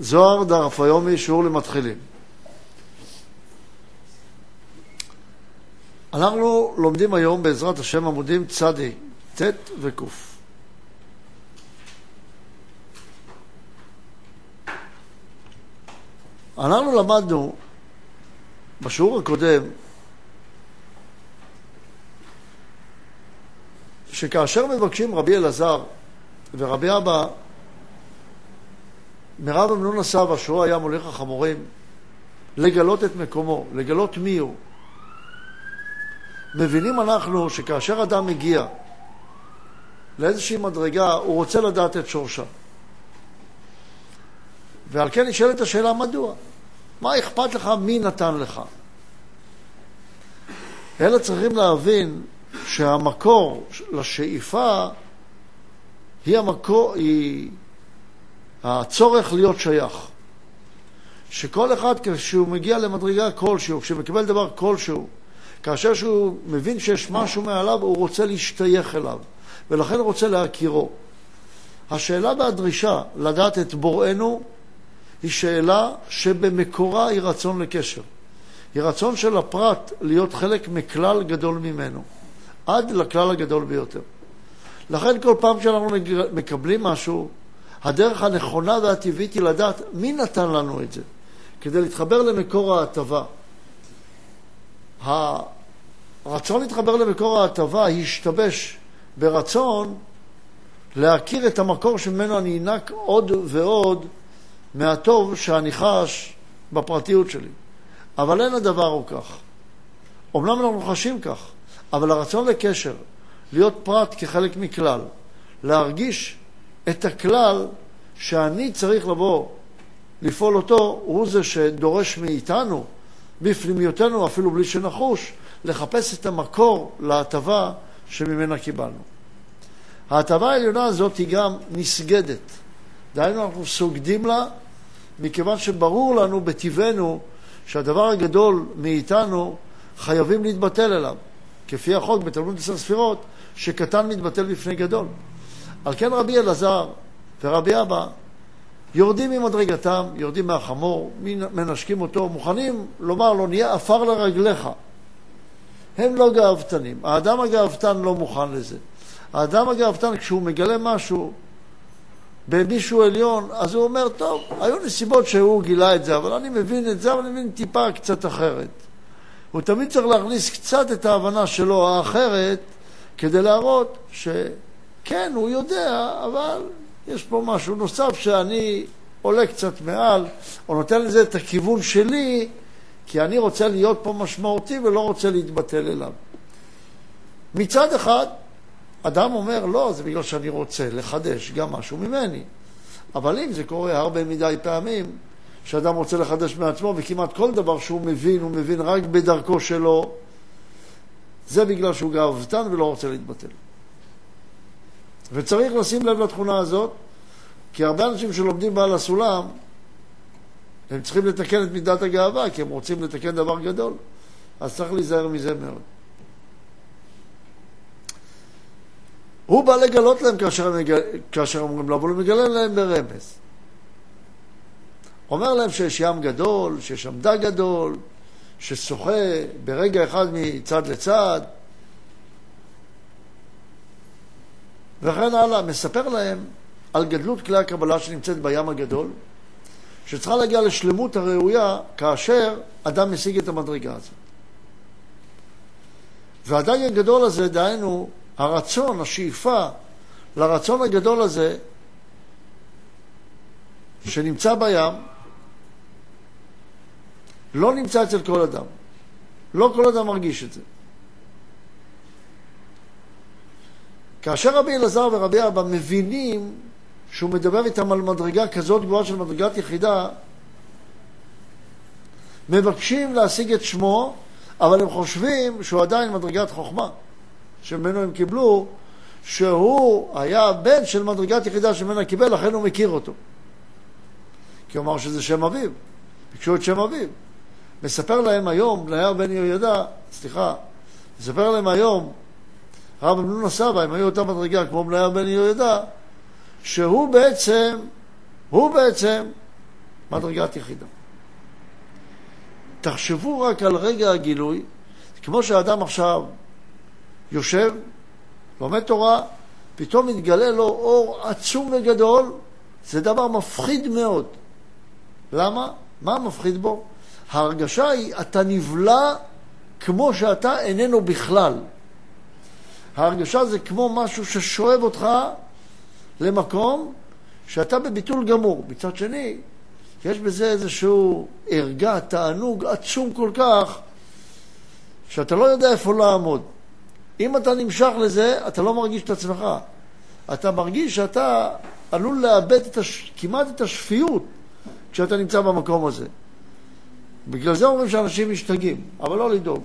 זוהר דף היומי, שיעור למתחילים. אנחנו לומדים היום בעזרת השם עמודים צדי, ט' וק'. אנחנו למדנו בשיעור הקודם שכאשר מבקשים רבי אלעזר ורבי אבא מרב אמנון הסבא, שהוא היה מוליך החמורים, לגלות את מקומו, לגלות מי הוא. מבינים אנחנו שכאשר אדם מגיע לאיזושהי מדרגה, הוא רוצה לדעת את שורשה. ועל כן נשאלת השאלה מדוע. מה אכפת לך מי נתן לך? אלא צריכים להבין שהמקור לשאיפה היא המקור, היא הצורך להיות שייך. שכל אחד כשהוא מגיע למדרגה כלשהו, כשהוא מקבל דבר כלשהו, כאשר שהוא מבין שיש משהו מעליו, הוא רוצה להשתייך אליו, ולכן רוצה להכירו. השאלה והדרישה לדעת את בוראנו היא שאלה שבמקורה היא רצון לקשר. היא רצון של הפרט להיות חלק מכלל גדול ממנו, עד לכלל הגדול ביותר. לכן כל פעם שאנחנו מקבלים משהו, הדרך הנכונה והטבעית היא לדעת מי נתן לנו את זה, כדי להתחבר למקור ההטבה. הרצון להתחבר למקור ההטבה השתבש ברצון להכיר את המקור שממנו אני אנק עוד ועוד מהטוב שאני חש בפרטיות שלי. אבל אין הדבר הוא כך. אומנם אנחנו חשים כך, אבל הרצון לקשר, להיות פרט כחלק מכלל, להרגיש את הכלל שאני צריך לבוא לפעול אותו, הוא זה שדורש מאיתנו, בפנימיותנו, אפילו בלי שנחוש, לחפש את המקור להטבה שממנה קיבלנו. ההטבה העליונה הזאת היא גם נסגדת. דהיינו, אנחנו סוגדים לה מכיוון שברור לנו בטבענו שהדבר הגדול מאיתנו חייבים להתבטל אליו. כפי החוק בתלמוד עשר ספירות, שקטן מתבטל בפני גדול. על כן רבי אלעזר ורבי אבא יורדים ממדרגתם, יורדים מהחמור, מנשקים אותו, מוכנים לומר לו, נהיה עפר לרגליך. הם לא גאוותנים. האדם הגאוותן לא מוכן לזה. האדם הגאוותן, כשהוא מגלה משהו במישהו עליון, אז הוא אומר, טוב, היו נסיבות שהוא גילה את זה, אבל אני מבין את זה, אבל אני מבין טיפה קצת אחרת. הוא תמיד צריך להכניס קצת את ההבנה שלו האחרת, כדי להראות שכן, הוא יודע, אבל יש פה משהו נוסף שאני עולה קצת מעל, או נותן לזה את הכיוון שלי, כי אני רוצה להיות פה משמעותי ולא רוצה להתבטל אליו. מצד אחד, אדם אומר, לא, זה בגלל שאני רוצה לחדש גם משהו ממני. אבל אם זה קורה הרבה מדי פעמים, שאדם רוצה לחדש מעצמו, וכמעט כל דבר שהוא מבין, הוא מבין רק בדרכו שלו, זה בגלל שהוא גאוותן ולא רוצה להתבטל. וצריך לשים לב לתכונה הזאת, כי הרבה אנשים שלומדים בעל הסולם, הם צריכים לתקן את מידת הגאווה, כי הם רוצים לתקן דבר גדול. אז צריך להיזהר מזה מאוד. הוא בא לגלות להם כאשר, מגל... כאשר אומרים לו, אבל הוא מגלה להם ברמז. אומר להם שיש ים גדול, שיש דג גדול, ששוחה ברגע אחד מצד לצד, וכן הלאה. מספר להם על גדלות כלי הקבלה שנמצאת בים הגדול, שצריכה להגיע לשלמות הראויה כאשר אדם משיג את המדרגה הזאת. והדג הגדול הזה, דהיינו, הרצון, השאיפה לרצון הגדול הזה שנמצא בים, לא נמצא אצל כל אדם. לא כל אדם מרגיש את זה. כאשר רבי אלעזר ורבי אבא מבינים שהוא מדבר איתם על מדרגה כזאת גבוהה של מדרגת יחידה, מבקשים להשיג את שמו, אבל הם חושבים שהוא עדיין מדרגת חוכמה. שממנו הם קיבלו, שהוא היה בן של מדרגת יחידה שממנה קיבל, לכן הוא מכיר אותו. כי הוא אמר שזה שם אביו, ביקשו את שם אביו. מספר להם היום, בנייר בן יהוידע, סליחה, מספר להם היום, הרב אמנון הסבא, הם היו אותה מדרגה כמו בנייר בן יהוידע, שהוא בעצם, הוא בעצם מדרגת יחידה. תחשבו רק על רגע הגילוי, כמו שאדם עכשיו יושב, לומד תורה, פתאום מתגלה לו אור עצום וגדול, זה דבר מפחיד מאוד. למה? מה מפחיד בו? ההרגשה היא, אתה נבלע כמו שאתה איננו בכלל. ההרגשה זה כמו משהו ששואב אותך למקום שאתה בביטול גמור. מצד שני, יש בזה איזשהו ערגה, תענוג עצום כל כך, שאתה לא יודע איפה לעמוד. אם אתה נמשך לזה, אתה לא מרגיש את עצמך. אתה מרגיש שאתה עלול לאבד את הש... כמעט את השפיות כשאתה נמצא במקום הזה. בגלל זה אומרים שאנשים משתגעים, אבל לא לדאוג.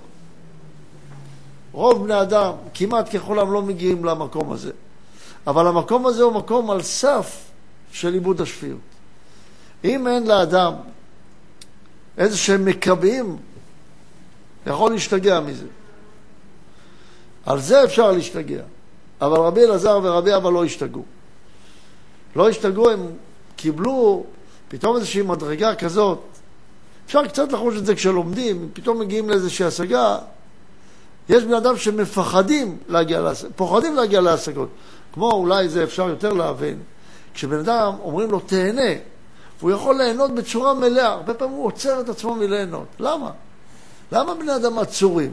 רוב בני אדם, כמעט ככולם, לא מגיעים למקום הזה. אבל המקום הזה הוא מקום על סף של איבוד השפיות. אם אין לאדם איזה שהם מקבעים, יכול להשתגע מזה. על זה אפשר להשתגע. אבל רבי אלעזר ורבי אבא לא השתגעו. לא השתגעו, הם קיבלו פתאום איזושהי מדרגה כזאת. אפשר קצת לחוש את זה כשלומדים, פתאום מגיעים לאיזושהי השגה. יש בני אדם שמפחדים להגיע להשגות, פוחדים להגיע להשגות. כמו אולי זה אפשר יותר להבין, כשבן אדם אומרים לו תהנה, והוא יכול ליהנות בצורה מלאה, הרבה פעמים הוא עוצר את עצמו מליהנות. למה? למה בני אדם עצורים?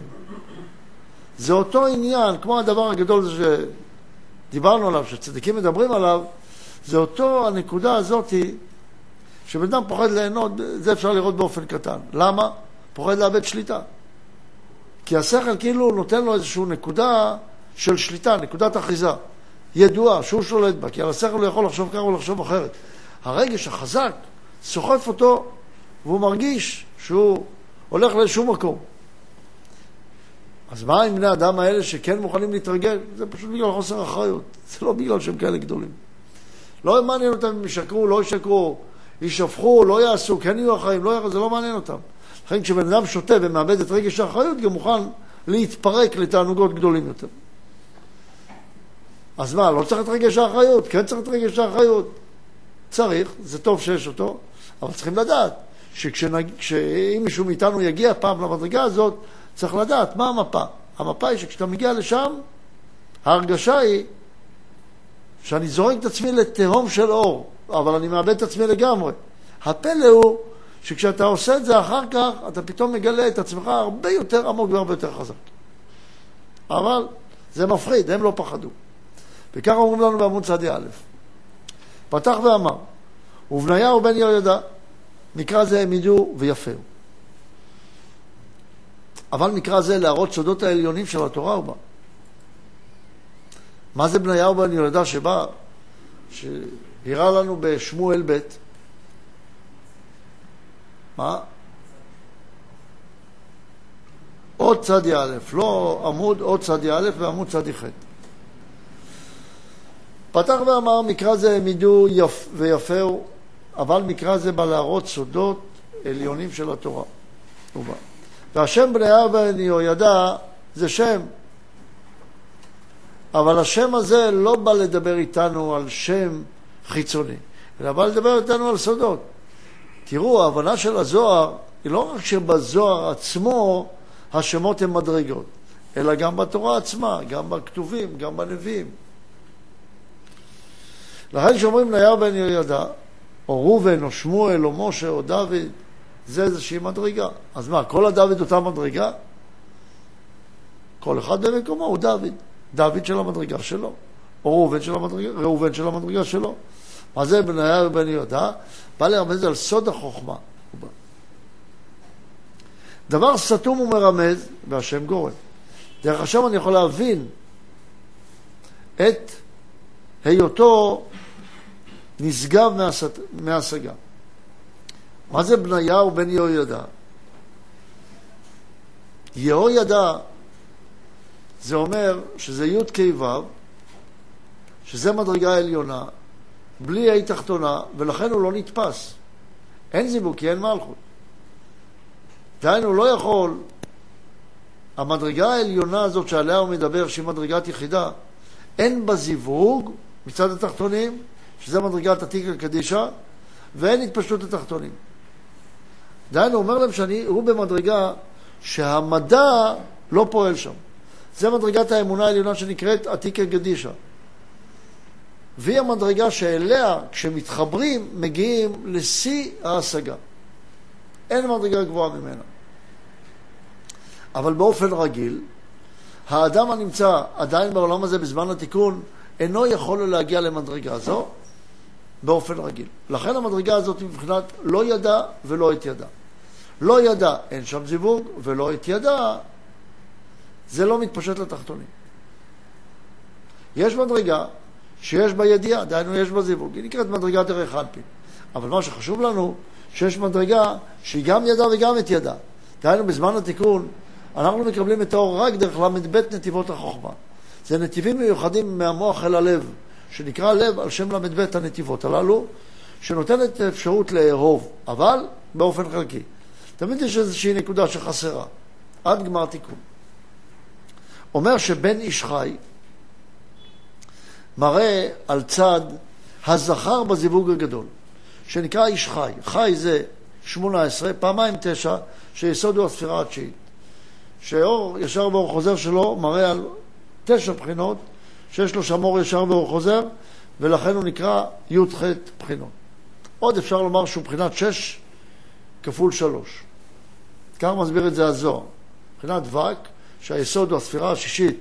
זה אותו עניין, כמו הדבר הגדול הזה שדיברנו עליו, שצדיקים מדברים עליו, זה אותו הנקודה הזאת שבן אדם פוחד ליהנות, זה אפשר לראות באופן קטן. למה? פוחד לאבד שליטה. כי השכל כאילו נותן לו איזושהי נקודה של שליטה, נקודת אחיזה, ידועה, שהוא שולט בה, כי על השכל הוא יכול לחשוב ככה או לחשוב אחרת. הרגש החזק סוחף אותו, והוא מרגיש שהוא הולך לאיזשהו מקום. אז מה עם בני האדם האלה שכן מוכנים להתרגל? זה פשוט בגלל חוסר אחריות, זה לא בגלל שהם כאלה גדולים. לא מעניין אותם אם ישקרו, לא ישקרו, יישפכו, לא יעשו, כן יהיו אחראים, לא יעשו, זה לא מעניין אותם. לכן כשבן אדם שותה ומאבד את רגש האחריות, גם מוכן להתפרק לתענוגות גדולים יותר. אז מה, לא צריך את רגש האחריות? כן צריך את רגש האחריות. צריך, זה טוב שיש אותו, אבל צריכים לדעת שאם מישהו מאיתנו יגיע פעם למדרגה הזאת, צריך לדעת מה המפה. המפה היא שכשאתה מגיע לשם, ההרגשה היא שאני זורק את עצמי לתהום של אור, אבל אני מאבד את עצמי לגמרי. הפלא הוא שכשאתה עושה את זה אחר כך, אתה פתאום מגלה את עצמך הרבה יותר עמוק והרבה יותר חזק. אבל זה מפחיד, הם לא פחדו. וככה אומרים לנו בעמוד צדי א', פתח ואמר, ובניהו בן יהוידע, מקרא זה העמידו ויפהו. אבל מקרא זה להראות סודות העליונים של התורה בא. מה זה בניהו בן יהוידע שבא, שהראה לנו בשמואל ב', מה? עוד צדי א', לא עמוד עוד צדי א' ועמוד צדי ח'. פתח ואמר, מקרא זה העמידו יפ, ויפהו, אבל מקרא זה בא להראות סודות עליונים של התורה. והשם בני בן יהוידע זה שם, אבל השם הזה לא בא לדבר איתנו על שם חיצוני, אלא בא לדבר איתנו על סודות. תראו, ההבנה של הזוהר היא לא רק שבזוהר עצמו השמות הן מדרגות, אלא גם בתורה עצמה, גם בכתובים, גם בנביאים. לכן כשאומרים ליהו בן יהוידע, או ראובן, או שמואל, או משה, או דוד, זה איזושהי מדרגה. אז מה, כל הדוד אותה מדרגה? כל אחד במקומו הוא דוד. דוד של המדרגה שלו, או ראובן של המדרגה, ראובן של המדרגה שלו. מה זה בניהו בן יהודה? בא לרמז על סוד החוכמה. דבר סתום ומרמז, והשם גורם. דרך השם אני יכול להבין את היותו נשגב מהשגה. מה זה בניהו בן יהוידע? יהוידע זה אומר שזה י' כ' ו', שזה מדרגה עליונה, בלי ה' תחתונה, ולכן הוא לא נתפס. אין זיווג, כי אין מלכות. דהיינו, הוא לא יכול, המדרגה העליונה הזאת שעליה הוא מדבר, שהיא מדרגת יחידה, אין בה זיווג מצד התחתונים, שזה מדרגת עתיקה קדישה, ואין התפשטות התחתונים. דהיינו, הוא אומר להם שהוא במדרגה שהמדע לא פועל שם. זה מדרגת האמונה העליונה שנקראת עתיקה גדישה. והיא המדרגה שאליה, כשמתחברים, מגיעים לשיא ההשגה. אין מדרגה גבוהה ממנה. אבל באופן רגיל, האדם הנמצא עדיין בעולם הזה בזמן התיקון, אינו יכול להגיע למדרגה זו באופן רגיל. לכן המדרגה הזאת מבחינת לא ידע ולא את ידע. לא ידע, אין שם זיווג, ולא את ידע, זה לא מתפשט לתחתונים. יש מדרגה שיש בה ידיעה, דהיינו יש בה זיווג, היא נקראת מדרגת ערך אנפין. אבל מה שחשוב לנו, שיש מדרגה שהיא גם ידעה וגם את ידעה. דהיינו, בזמן התיקון, אנחנו מקבלים את האור רק דרך ל"ב נתיבות החוכמה. זה נתיבים מיוחדים מהמוח אל הלב, שנקרא לב על שם ל"ב הנתיבות הללו, שנותנת אפשרות לאהוב, אבל באופן חלקי. תמיד יש איזושהי נקודה שחסרה, עד גמר תיקון. אומר שבן איש חי מראה על צד הזכר בזיווג הגדול, שנקרא איש חי. חי זה 18, פעמיים תשע, שיסוד הוא הספירה התשיעית. שאור ישר ואור חוזר שלו מראה על תשע בחינות, שיש לו שם אור ישר ואור חוזר, ולכן הוא נקרא י"ח בחינות. עוד אפשר לומר שהוא בחינת שש כפול שלוש. כך מסביר את זה הזוהר. מבחינת דבק, שהיסוד הוא הספירה השישית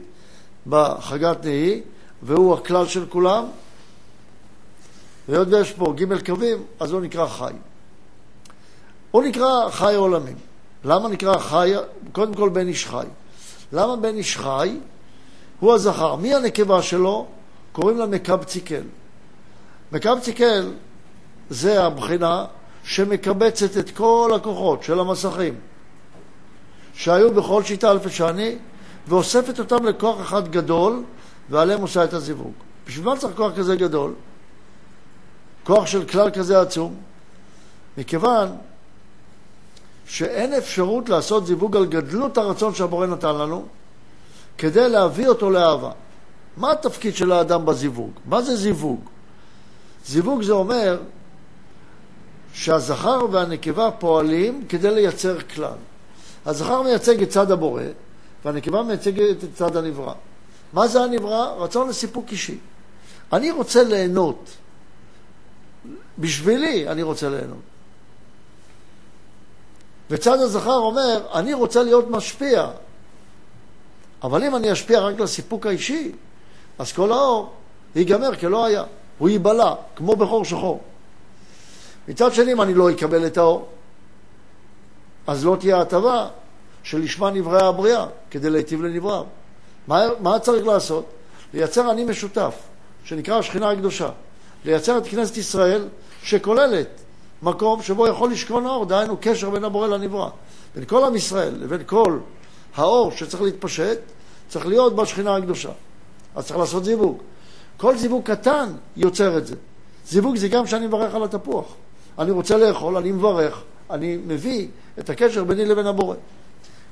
בחגת נהי, והוא הכלל של כולם, והיות ויש פה ג' קווים, אז הוא נקרא חי. הוא נקרא חי עולמים. למה נקרא חי? קודם כל בן איש חי. למה בן איש חי? הוא הזכר. מי הנקבה שלו? קוראים לה מקבציקל. מקבציקל זה הבחינה שמקבצת את כל הכוחות של המסכים שהיו בכל שיטה אלפי שני, ואוספת אותם לכוח אחד גדול, ועליהם עושה את הזיווג. בשביל מה צריך כוח כזה גדול? כוח של כלל כזה עצום? מכיוון שאין אפשרות לעשות זיווג על גדלות הרצון שהבורא נתן לנו, כדי להביא אותו לאהבה. מה התפקיד של האדם בזיווג? מה זה זיווג? זיווג זה אומר שהזכר והנקבה פועלים כדי לייצר כלל. הזכר מייצג את צד הבורא, והנקבה מייצגת את צד הנברא. מה זה הנברא? רצון לסיפוק אישי. אני רוצה ליהנות. בשבילי אני רוצה ליהנות. וצד הזכר אומר, אני רוצה להיות משפיע. אבל אם אני אשפיע רק לסיפוק האישי, אז כל האור ייגמר כלא היה. הוא ייבלע, כמו בחור שחור. מצד שני, אם אני לא אקבל את האור, אז לא תהיה הטבה שלשמה נבראה הבריאה, כדי להיטיב לנבראיו. מה, מה צריך לעשות? לייצר אני משותף, שנקרא השכינה הקדושה. לייצר את כנסת ישראל, שכוללת מקום שבו יכול לשכון האור, דהיינו קשר בין הבורא לנברא. בין כל עם ישראל לבין כל האור שצריך להתפשט, צריך להיות בשכינה הקדושה. אז צריך לעשות זיווג. כל זיווג קטן יוצר את זה. זיווג זה גם שאני מברך על התפוח. אני רוצה לאכול, אני מברך, אני מביא את הקשר ביני לבין הבורא.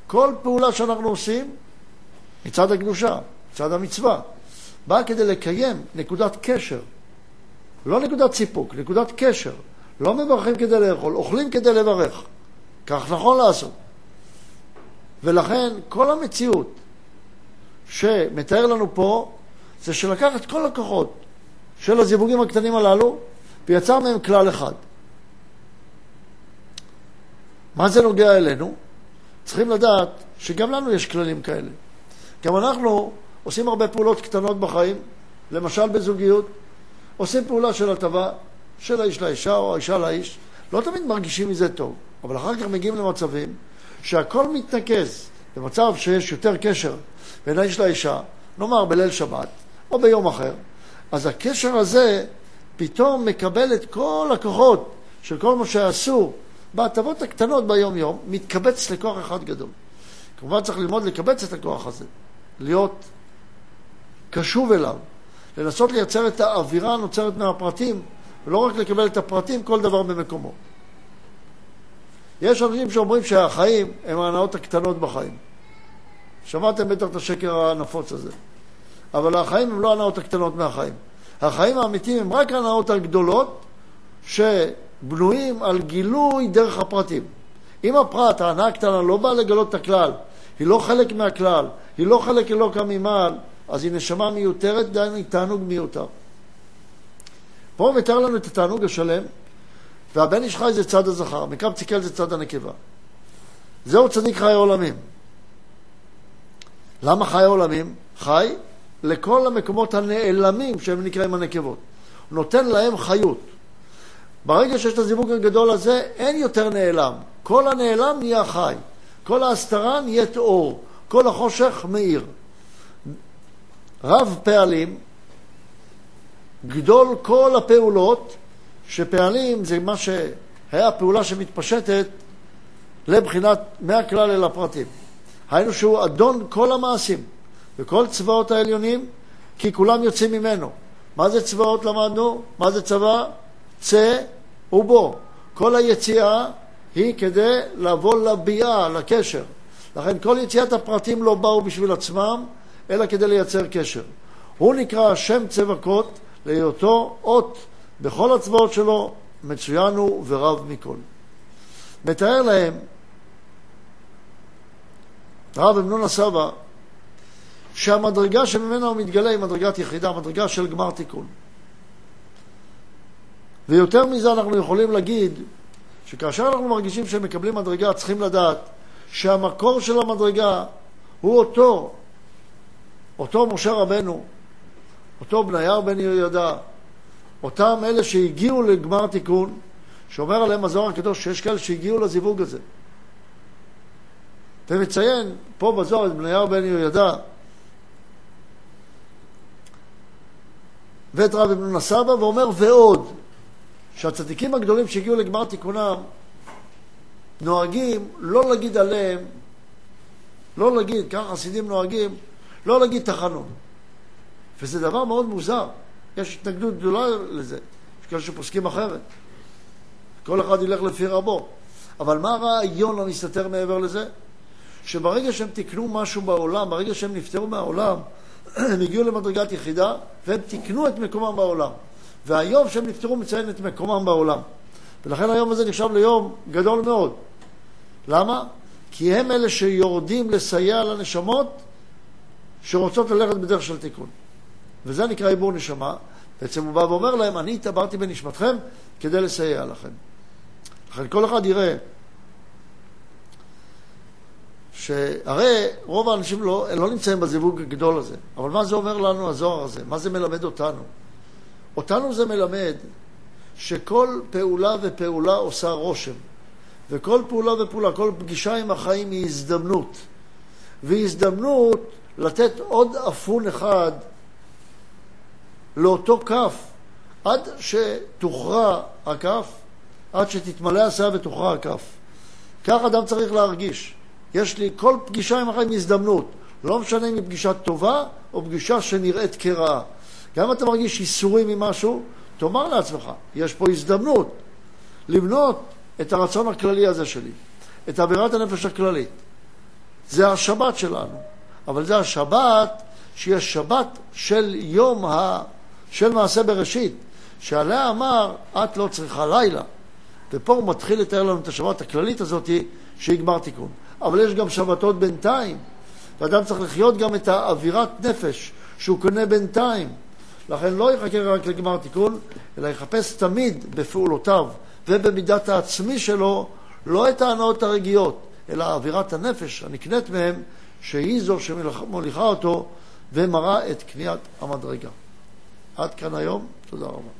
כל פעולה שאנחנו עושים מצד הקדושה, מצד המצווה, באה כדי לקיים נקודת קשר, לא נקודת סיפוק, נקודת קשר. לא מברכים כדי לאכול, אוכלים כדי לברך. כך נכון לעשות. ולכן כל המציאות שמתאר לנו פה זה שלקח את כל הכוחות של הזיווגים הקטנים הללו ויצר מהם כלל אחד. מה זה נוגע אלינו? צריכים לדעת שגם לנו יש כללים כאלה. גם אנחנו עושים הרבה פעולות קטנות בחיים, למשל בזוגיות, עושים פעולה של הטבה של האיש לאישה או האישה לאיש, לא תמיד מרגישים מזה טוב, אבל אחר כך מגיעים למצבים שהכל מתנקז, במצב שיש יותר קשר בין האיש לאישה, נאמר בליל שבת או ביום אחר, אז הקשר הזה פתאום מקבל את כל הכוחות של כל מה שעשו בהטבות הקטנות ביום-יום, מתקבץ לכוח אחד גדול. כמובן צריך ללמוד לקבץ את הכוח הזה, להיות קשוב אליו, לנסות לייצר את האווירה הנוצרת מהפרטים, ולא רק לקבל את הפרטים, כל דבר במקומו. יש אנשים שאומרים שהחיים הם ההנאות הקטנות בחיים. שמעתם בטח את השקר הנפוץ הזה. אבל החיים הם לא ההנאות הקטנות מהחיים. החיים האמיתיים הם רק ההנאות הגדולות שבנויים על גילוי דרך הפרטים. אם הפרט, ההנאה הקטנה, לא באה לגלות את הכלל, היא לא חלק מהכלל, היא לא חלק אלוקא ממעל, אז היא נשמה מיותרת, דהיינו היא תענוג מיותר. פה הוא מתאר לנו את התענוג השלם, והבן איש חי זה צד הזכר, מקרב ציקל זה צד הנקבה. זהו צדיק חיי עולמים. למה חיי עולמים? חי לכל המקומות הנעלמים שהם נקראים הנקבות. הוא נותן להם חיות. ברגע שיש את הזיווג הגדול הזה, אין יותר נעלם. כל הנעלם נהיה חי. כל ההסתרה נהיית אור. כל החושך מאיר. רב פעלים, גדול כל הפעולות, שפעלים זה מה שהיה פעולה שמתפשטת לבחינת מהכלל אל הפרטים. היינו שהוא אדון כל המעשים וכל צבאות העליונים, כי כולם יוצאים ממנו. מה זה צבאות למדנו? מה זה צבא? צא ובוא. כל היציאה היא כדי לבוא לביאה, לקשר. לכן כל יציאת הפרטים לא באו בשביל עצמם, אלא כדי לייצר קשר. הוא נקרא השם צבקות להיותו אות בכל הצבאות שלו, מצוין הוא ורב מכל. מתאר להם הרב אמנון הסבא שהמדרגה שממנה הוא מתגלה היא מדרגת יחידה, מדרגה של גמר תיקון. ויותר מזה אנחנו יכולים להגיד שכאשר אנחנו מרגישים שהם מקבלים מדרגה, צריכים לדעת שהמקור של המדרגה הוא אותו, אותו משה רבנו, אותו בנייר בן יהוידע, אותם אלה שהגיעו לגמר תיקון, שאומר עליהם הזוהר הקדוש שיש כאלה שהגיעו לזיווג הזה. ומציין פה בזוהר את בנייר בן יהוידע ואת רבי בן הסבא, ואומר ועוד, שהצדיקים הגדולים שהגיעו לגמר תיקונם נוהגים לא להגיד עליהם, לא להגיד, ככה חסידים נוהגים, לא להגיד תחנון. וזה דבר מאוד מוזר. יש התנגדות גדולה לזה. יש כאלה שפוסקים אחרת. כל אחד ילך לפי רבו. אבל מה הרעיון המסתתר מעבר לזה? שברגע שהם תיקנו משהו בעולם, ברגע שהם נפטרו מהעולם, הם הגיעו למדרגת יחידה והם תיקנו את מקומם בעולם. והיום שהם נפטרו מציין את מקומם בעולם. ולכן היום הזה נחשב ליום גדול מאוד. למה? כי הם אלה שיורדים לסייע לנשמות שרוצות ללכת בדרך של תיקון. וזה נקרא עיבור נשמה. בעצם הוא בא ואומר להם, אני התעברתי בנשמתכם כדי לסייע לכם. לכן כל אחד יראה שהרי רוב האנשים לא, לא נמצאים בזיווג הגדול הזה, אבל מה זה אומר לנו הזוהר הזה? מה זה מלמד אותנו? אותנו זה מלמד שכל פעולה ופעולה עושה רושם, וכל פעולה ופעולה, כל פגישה עם החיים היא הזדמנות, והיא הזדמנות לתת עוד אפון אחד לאותו כף, עד שתוכרע הכף, עד שתתמלא הסאה ותוכרע הכף. כך אדם צריך להרגיש. יש לי כל פגישה עם החיים הזדמנות. לא משנה אם היא פגישה טובה או פגישה שנראית כרעה. גם אם אתה מרגיש ייסורים ממשהו, תאמר לעצמך, יש פה הזדמנות לבנות את הרצון הכללי הזה שלי, את עבירת הנפש הכללית. זה השבת שלנו, אבל זה השבת שהיא השבת של יום ה... של מעשה בראשית, שעליה אמר, את לא צריכה לילה. ופה הוא מתחיל לתאר לנו את השבת הכללית הזאת, שהיא גמר תיקון. אבל יש גם שבתות בינתיים, ואדם צריך לחיות גם את האווירת נפש שהוא קונה בינתיים. לכן לא יחכה רק לגמר תיקון, אלא יחפש תמיד בפעולותיו ובמידת העצמי שלו, לא את ההנאות הרגיעות, אלא אווירת הנפש הנקנית מהם, שהיא זו שמוליכה אותו ומראה את קניית המדרגה. עד כאן היום, תודה רבה.